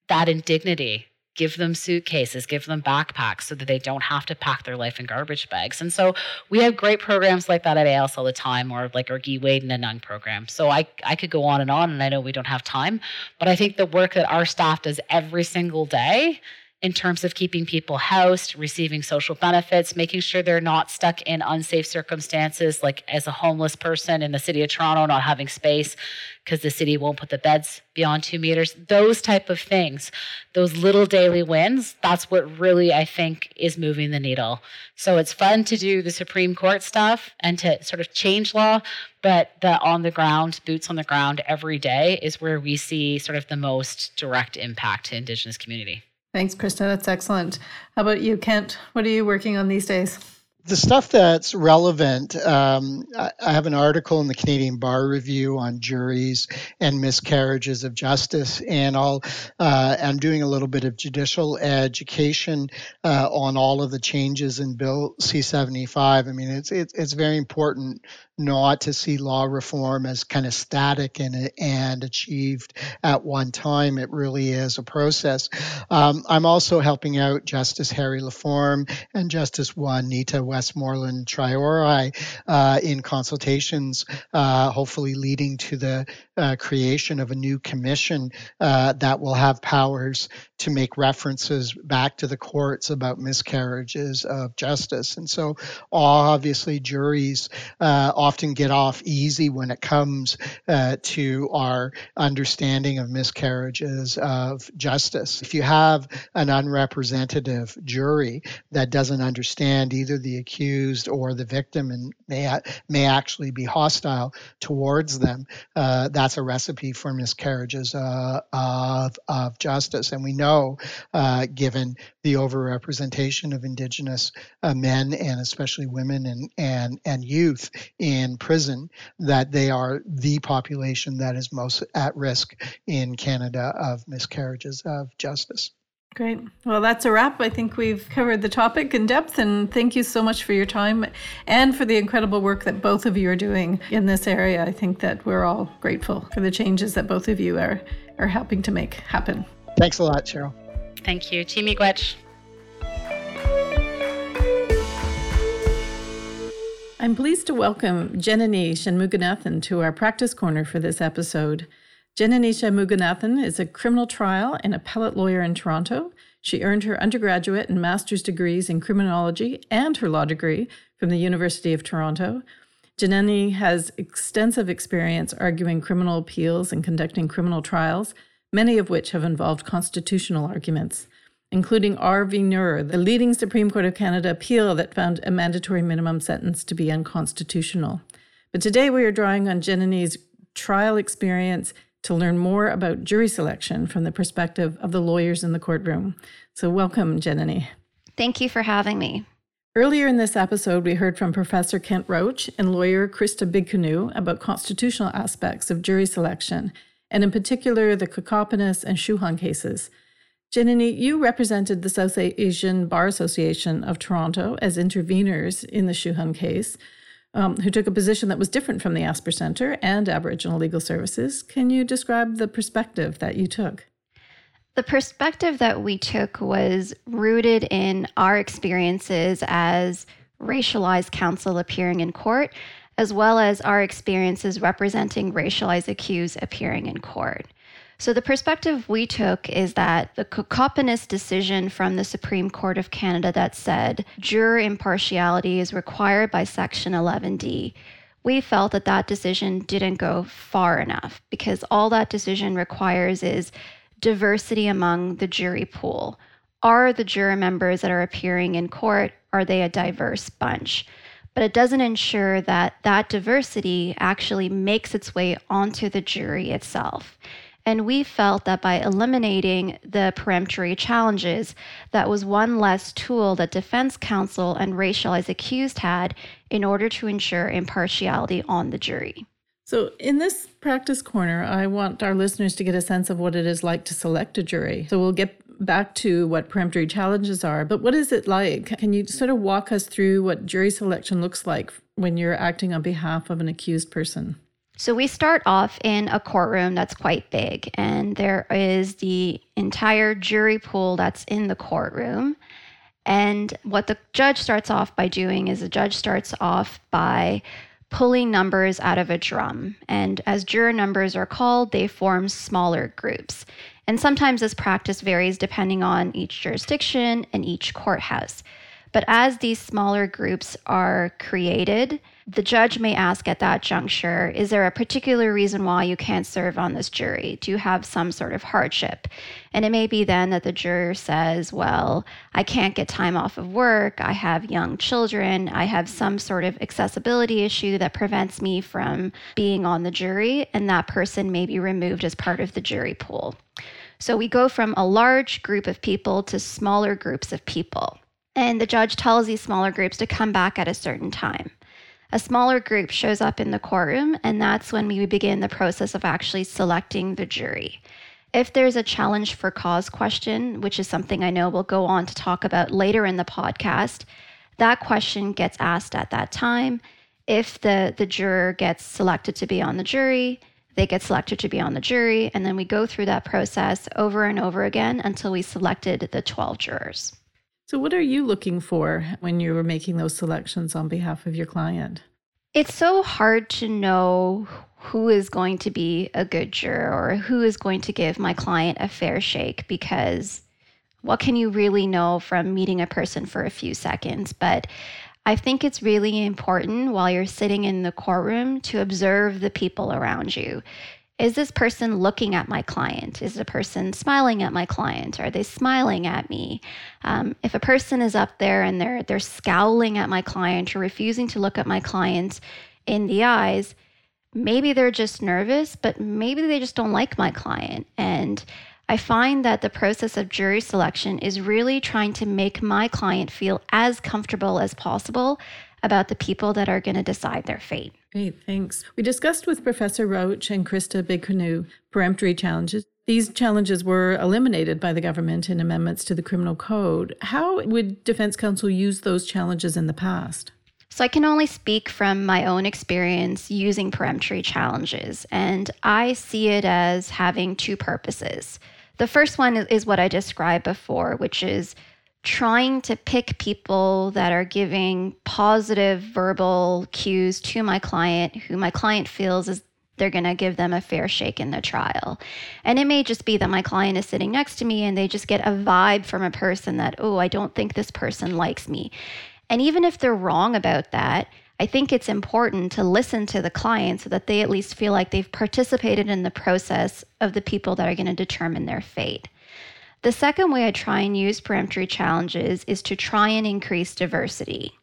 S4: that in dignity give them suitcases, give them backpacks so that they don't have to pack their life in garbage bags. And so we have great programs like that at ALS all the time, or like our Giiwedin Anang program. So I, I could go on and on, and I know we don't have time, but I think the work that our staff does every single day in terms of keeping people housed, receiving social benefits, making sure they're not stuck in unsafe circumstances, like as a homeless person in the city of Toronto, not having space because the city won't put the beds beyond two meters. Those type of things, those little daily wins, that's what really I think is moving the needle. So it's fun to do the Supreme Court stuff and to sort of change law, but the on the ground, boots on the ground every day is where we see sort of the most direct impact to Indigenous community.
S2: Thanks, Christa. That's excellent. How about you, Kent? What are you working on these days?
S3: the stuff that's relevant, um, I, have an article in the Canadian Bar Review on juries and miscarriages of justice, and I'll uh, I'm doing a little bit of judicial education uh, on all of the changes in Bill C-75. I mean, it's it's, it's very important not to see law reform as kind of static and, and achieved at one time. It really is a process. Um, I'm also helping out Justice Harry LaForme and Justice Juanita Westmoreland Traore uh, in consultations, uh, hopefully leading to the uh, creation of a new commission uh, that will have powers to make references back to the courts about miscarriages of justice. And so, obviously, juries uh, often get off easy when it comes uh, to our understanding of miscarriages of justice. If you have an unrepresentative jury that doesn't understand either the accused or the victim and may, may actually be hostile towards them, uh, that's a recipe for miscarriages uh, of, of justice. And we know, uh, given the overrepresentation of Indigenous uh, men and especially women and, and, and youth in prison, that they are the population that is most at risk in Canada of miscarriages of justice.
S2: Great. Well, that's a wrap. I think we've covered the topic in depth, and thank you so much for your time and for the incredible work that both of you are doing in this area. I think that we're all grateful for the changes that both of you are, are helping to make happen.
S3: Thanks a lot, Cheryl.
S4: Thank you. Team Miigwech.
S2: I'm pleased to welcome Janani Shanmuganathan to our practice corner for this episode. Janani Shanmuganathan is a criminal trial and appellate lawyer in Toronto. She earned her undergraduate and master's degrees in criminology and her law degree from the University of Toronto. Janani has extensive experience arguing criminal appeals and conducting criminal trials, many of which have involved constitutional arguments including R. v. Nur, the leading Supreme Court of Canada appeal that found a mandatory minimum sentence to be unconstitutional. But today we are drawing on Janani's trial experience to learn more about jury selection from the perspective of the lawyers in the courtroom. So, welcome, Janani.
S5: Thank you for having me.
S2: Earlier in this episode, we heard from Professor Kent Roach and lawyer Christa Big Canoe about constitutional aspects of jury selection, and in particular the Kokopenace and Chouhan cases. Janani, you represented the South Asian Bar Association of Toronto as interveners in the Chouhan case, um, who took a position that was different from the Asper Center and Aboriginal Legal Services. Can you describe the perspective that you took?
S5: The perspective that we took was rooted in our experiences as racialized counsel appearing in court, as well as our experiences representing racialized accused appearing in court. So, the perspective we took is that the Kokopenace decision from the Supreme Court of Canada that said juror impartiality is required by Section 11D, we felt that that decision didn't go far enough because all that decision requires is diversity among the jury pool. Are the juror members that are appearing in court are they a diverse bunch? But it doesn't ensure that that diversity actually makes its way onto the jury itself. And we felt that by eliminating the peremptory challenges, that was one less tool that defense counsel and racialized accused had in order to ensure impartiality on the jury.
S2: So, in this practice corner, I want our listeners to get a sense of what it is like to select a jury. So, we'll get back to what peremptory challenges are, but what is it like? Can you sort of walk us through what jury selection looks like when you're acting on behalf of an accused person?
S5: So we start off in a courtroom that's quite big, and there is the entire jury pool that's in the courtroom. And what the judge starts off by doing is the judge starts off by pulling numbers out of a drum. And as juror numbers are called, they form smaller groups. And sometimes this practice varies depending on each jurisdiction and each courthouse. But as these smaller groups are created, the judge may ask at that juncture Is there a particular reason why you can't serve on this jury? Do you have some sort of hardship? And it may be then that the juror says, Well, I can't get time off of work. I have young children. I have some sort of accessibility issue that prevents me from being on the jury. And that person may be removed as part of the jury pool. So we go from a large group of people to smaller groups of people. And the judge tells these smaller groups to come back at a certain time. A smaller group shows up in the courtroom, and that's when we begin the process of actually selecting the jury. If there's a challenge for cause question, which is something I know we'll go on to talk about later in the podcast, that question gets asked at that time. If the, the juror gets selected to be on the jury, they get selected to be on the jury, and then we go through that process over and over again until we selected the 12 jurors.
S2: So, what are you looking for when you were making those selections on behalf of your client?
S5: It's so hard to know who is going to be a good juror or who is going to give my client a fair shake because what can you really know from meeting a person for a few seconds? But I think it's really important while you're sitting in the courtroom to observe the people around you is this person looking at my client? Is the person smiling at my client? Are they smiling at me? Um, if a person is up there and they're they're scowling at my client or refusing to look at my client in the eyes, maybe they're just nervous, but maybe they just don't like my client. And I find that the process of jury selection is really trying to make my client feel as comfortable as possible about the people that are going to decide their fate.
S2: Great, thanks. We discussed with Professor Roach and Christa Big peremptory challenges. These challenges were eliminated by the government in amendments to the criminal code. How would defense counsel use those challenges in the past?
S5: So I can only speak from my own experience using peremptory challenges, and I see it as having two purposes. The first one is what I described before, which is trying to pick people that are giving positive verbal cues to my client who my client feels is they're going to give them a fair shake in the trial. And it may just be that my client is sitting next to me and they just get a vibe from a person that, oh, I don't think this person likes me. And even if they're wrong about that, I think it's important to listen to the client so that they at least feel like they've participated in the process of the people that are going to determine their fate. The second way I try and use peremptory challenges is to try and increase diversity.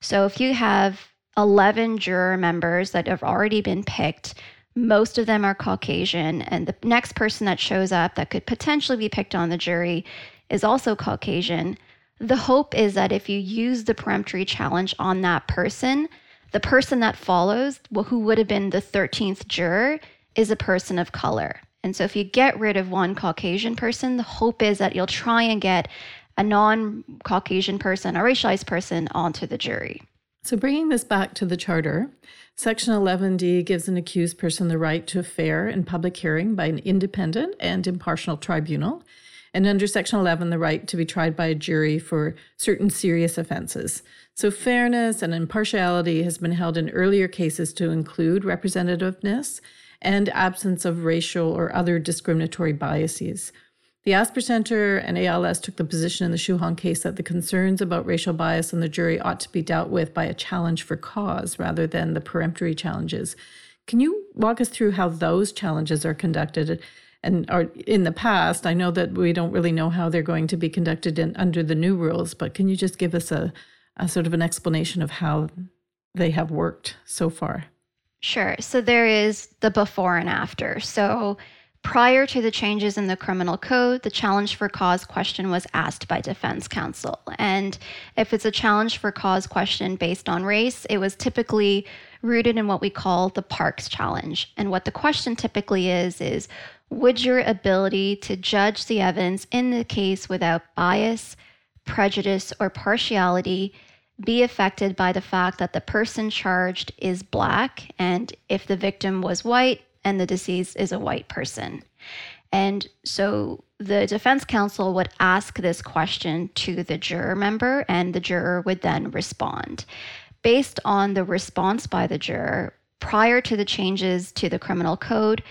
S5: So if you have 11 juror members that have already been picked, most of them are Caucasian, and the next person that shows up that could potentially be picked on the jury is also Caucasian. The hope is that if you use the peremptory challenge on that person, the person that follows, who would have been the 13th juror, is a person of color. And so if you get rid of one Caucasian person, the hope is that you'll try and get a non Caucasian person, a racialized person, onto the jury.
S2: So bringing this back to the charter, Section 11D gives an accused person the right to a fair and public hearing by an independent and impartial tribunal. And under Section 11, the right to be tried by a jury for certain serious offenses. So, fairness and impartiality has been held in earlier cases to include representativeness and absence of racial or other discriminatory biases. The Asper Center and ALS took the position in the Chouhan case that the concerns about racial bias in the jury ought to be dealt with by a challenge for cause rather than the peremptory challenges. Can you walk us through how those challenges are conducted? And are in the past, I know that we don't really know how they're going to be conducted in, under the new rules, but can you just give us a, a sort of an explanation of how they have worked so far?
S5: Sure. So there is the before and after. So prior to the changes in the criminal code, the challenge for cause question was asked by defense counsel. And if it's a challenge for cause question based on race, it was typically rooted in what we call the Parks challenge. And what the question typically is is would your ability to judge the evidence in the case without bias, prejudice, or partiality be affected by the fact that the person charged is black and if the victim was white and the deceased is a white person. And so the defense counsel would ask this question to the juror member, and the juror would then respond. Based on the response by the juror, prior to the changes to the criminal code,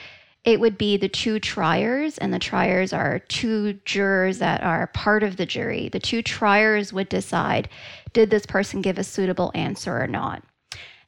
S5: it would be the two triers, and the triers are two jurors that are part of the jury. The two triers would decide did this person give a suitable answer or not.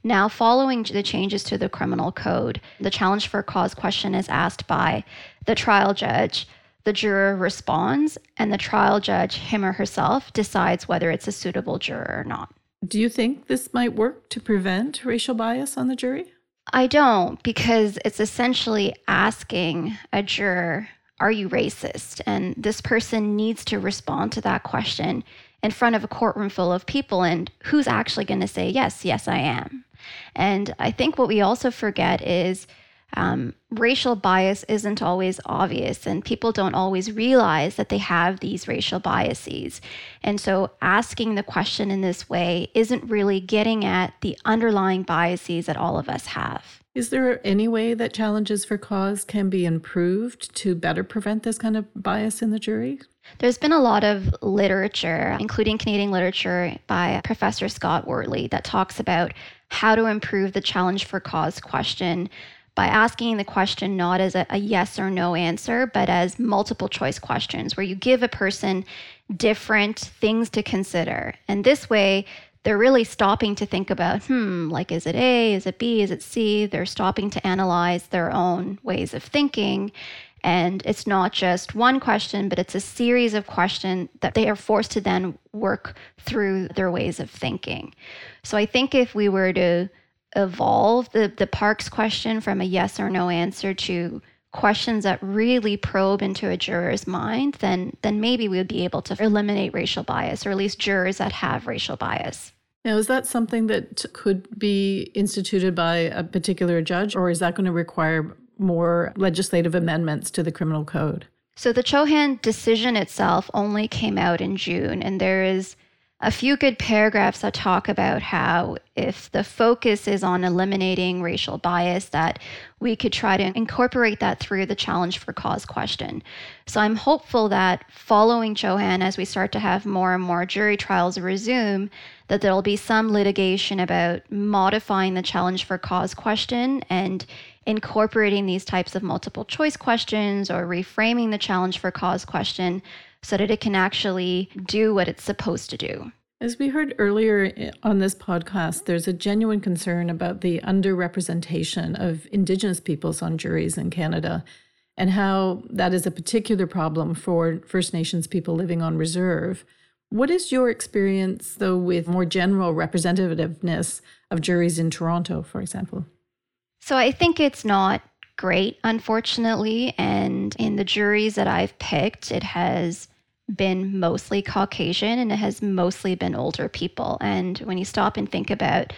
S5: Now, following the changes to the criminal code, the challenge for cause question is asked by the trial judge. The juror responds, and the trial judge, him or herself, decides whether it's a suitable juror or not.
S2: Do you think this might work to prevent racial bias on the jury?
S5: I don't, because it's essentially asking a juror, Are you racist? And this person needs to respond to that question in front of a courtroom full of people. And who's actually going to say, Yes, yes, I am? And I think what we also forget is um, racial bias isn't always obvious, and people don't always realize that they have these racial biases. And so, asking the question in this way isn't really getting at the underlying biases that all of us have.
S2: Is there any way that challenges for cause can be improved to better prevent this kind of bias in the jury?
S5: There's been a lot of literature, including Canadian literature by Professor Scott Wortley, that talks about how to improve the challenge for cause question by asking the question not as a, a, yes or no answer, but as multiple choice questions where you give a person different things to consider. And this way, they're really stopping to think about, hmm, like, is it A? Is it B? Is it C? They're stopping to analyze their own ways of thinking. And it's not just one question, but it's a series of questions that they are forced to then work through their ways of thinking. So I think if we were to evolve the, the parks question from a yes or no answer to questions that really probe into a juror's mind, then then maybe we would be able to eliminate racial bias, or at least jurors that have racial bias.
S2: Now, is that something that could be instituted by a particular judge, or is that going to require more legislative amendments to the criminal code?
S5: So the Chouhan decision itself only came out in June, and there is a few good paragraphs that talk about how if the focus is on eliminating racial bias that we could try to incorporate that through the challenge for cause question. So i'm hopeful that following Chouhan as we start to have more and more jury trials resume that there'll be some litigation about modifying the challenge for cause question and incorporating these types of multiple choice questions or reframing the challenge for cause question so that it can actually do what it's supposed to do.
S2: As we heard earlier on this podcast, there's a genuine concern about the underrepresentation of Indigenous peoples on juries in Canada and how that is a particular problem for First Nations people living on reserve. What is your experience, though, with more general representativeness of juries in Toronto, for example?
S5: So I think it's not great, unfortunately. And in the juries that I've picked, it has been mostly Caucasian and it has mostly been older people. And when you stop and think about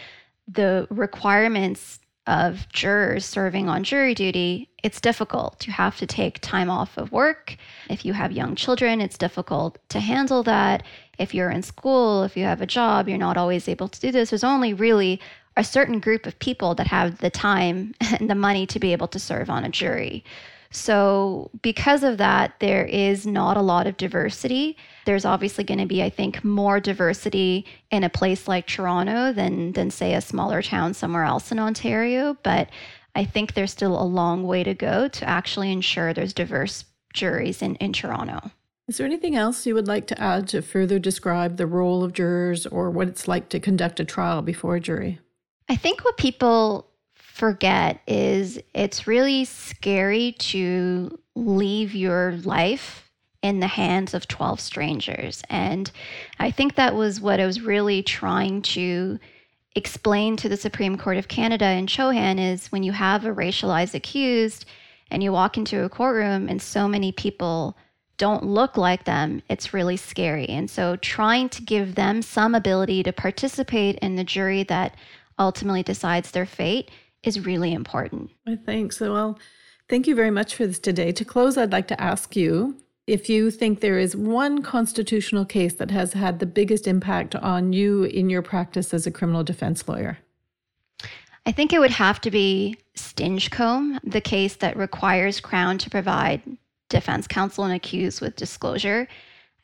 S5: the requirements of jurors serving on jury duty, it's difficult. You have to take time off of work. If you have young children, it's difficult to handle that. If you're in school, if you have a job, you're not always able to do this. There's only really a certain group of people that have the time *laughs* and the money to be able to serve on a jury. So, because of that, there is not a lot of diversity. There's obviously going to be, I think, more diversity in a place like Toronto than, than, say, a smaller town somewhere else in Ontario. But I think there's still a long way to go to actually ensure there's diverse juries in, in Toronto.
S2: Is there anything else you would like to add to further describe the role of jurors or what it's like to conduct a trial before a jury?
S5: I think what people forget is it's really scary to leave your life in the hands of 12 strangers. And I think that was what I was really trying to explain to the Supreme Court of Canada in Chouhan is when you have a racialized accused and you walk into a courtroom and so many people don't look like them, it's really scary. And so trying to give them some ability to participate in the jury that ultimately decides their fate is really important.
S2: I think so. Well, thank you very much for this today. To close, I'd like to ask you if you think there is one constitutional case that has had the biggest impact on you in your practice as a criminal defense lawyer.
S5: I think it would have to be Stinchcombe, the case that requires Crown to provide defense counsel and accused with disclosure.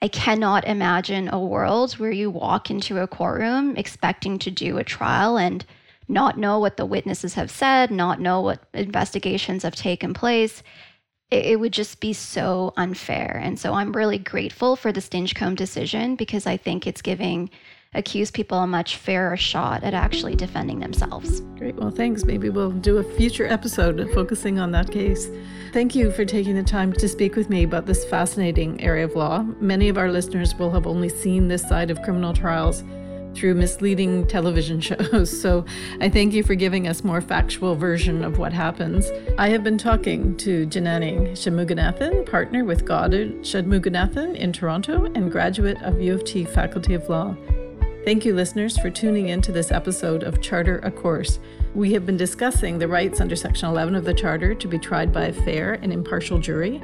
S5: I cannot imagine a world where you walk into a courtroom expecting to do a trial and not know what the witnesses have said, not know what investigations have taken place. It, it would just be so unfair. And so I'm really grateful for the Stinchcombe decision because I think it's giving accused people a much fairer shot at actually defending themselves.
S2: Great. Well, thanks. Maybe we'll do a future episode focusing on that case. Thank you for taking the time to speak with me about this fascinating area of law. Many of our listeners will have only seen this side of criminal trials through misleading television *laughs* shows. So I thank you for giving us more factual version of what happens. I have been talking to Janani Shanmuganathan, partner with Goddard Shanmuganathan in Toronto and graduate of U of T Faculty of Law. Thank you, listeners, for tuning in to this episode of Charter a Course. We have been discussing the rights under Section 11 of the Charter to be tried by a fair and impartial jury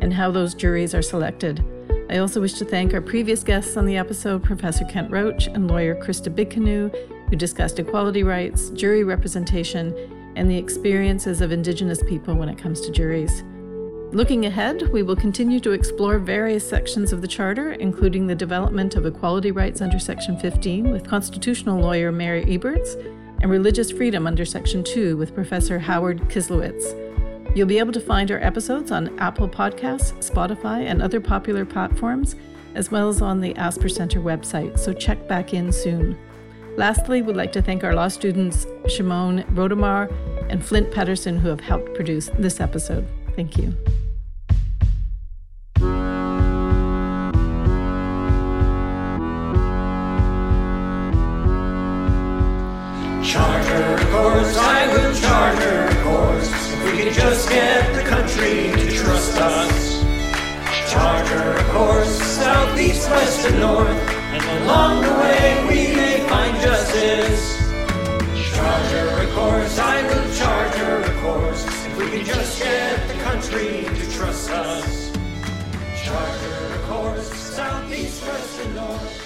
S2: and how those juries are selected. I also wish to thank our previous guests on the episode, Professor Kent Roach and lawyer Christa Big Canoe, who discussed equality rights, jury representation, and the experiences of Indigenous people when it comes to juries. Looking ahead, we will continue to explore various sections of the Charter, including the development of equality rights under Section 15 with constitutional lawyer Mary Eberts and religious freedom under Section 2 with Professor Howard Kislowicz. You'll be able to find our episodes on Apple Podcasts, Spotify, and other popular platforms, as well as on the Asper Center website, so check back in soon. Lastly, we'd like to thank our law students Shimon Rodemar and Flint Patterson who have helped produce this episode. Thank you.
S1: Charter a course, I will charter we can just get the country to trust us. Charter a course, south, east, west, and north. And along the way we may find justice. Charter a course, I will charter a course. If we can just get the country to trust us. Charter a course, south, east, west, and north.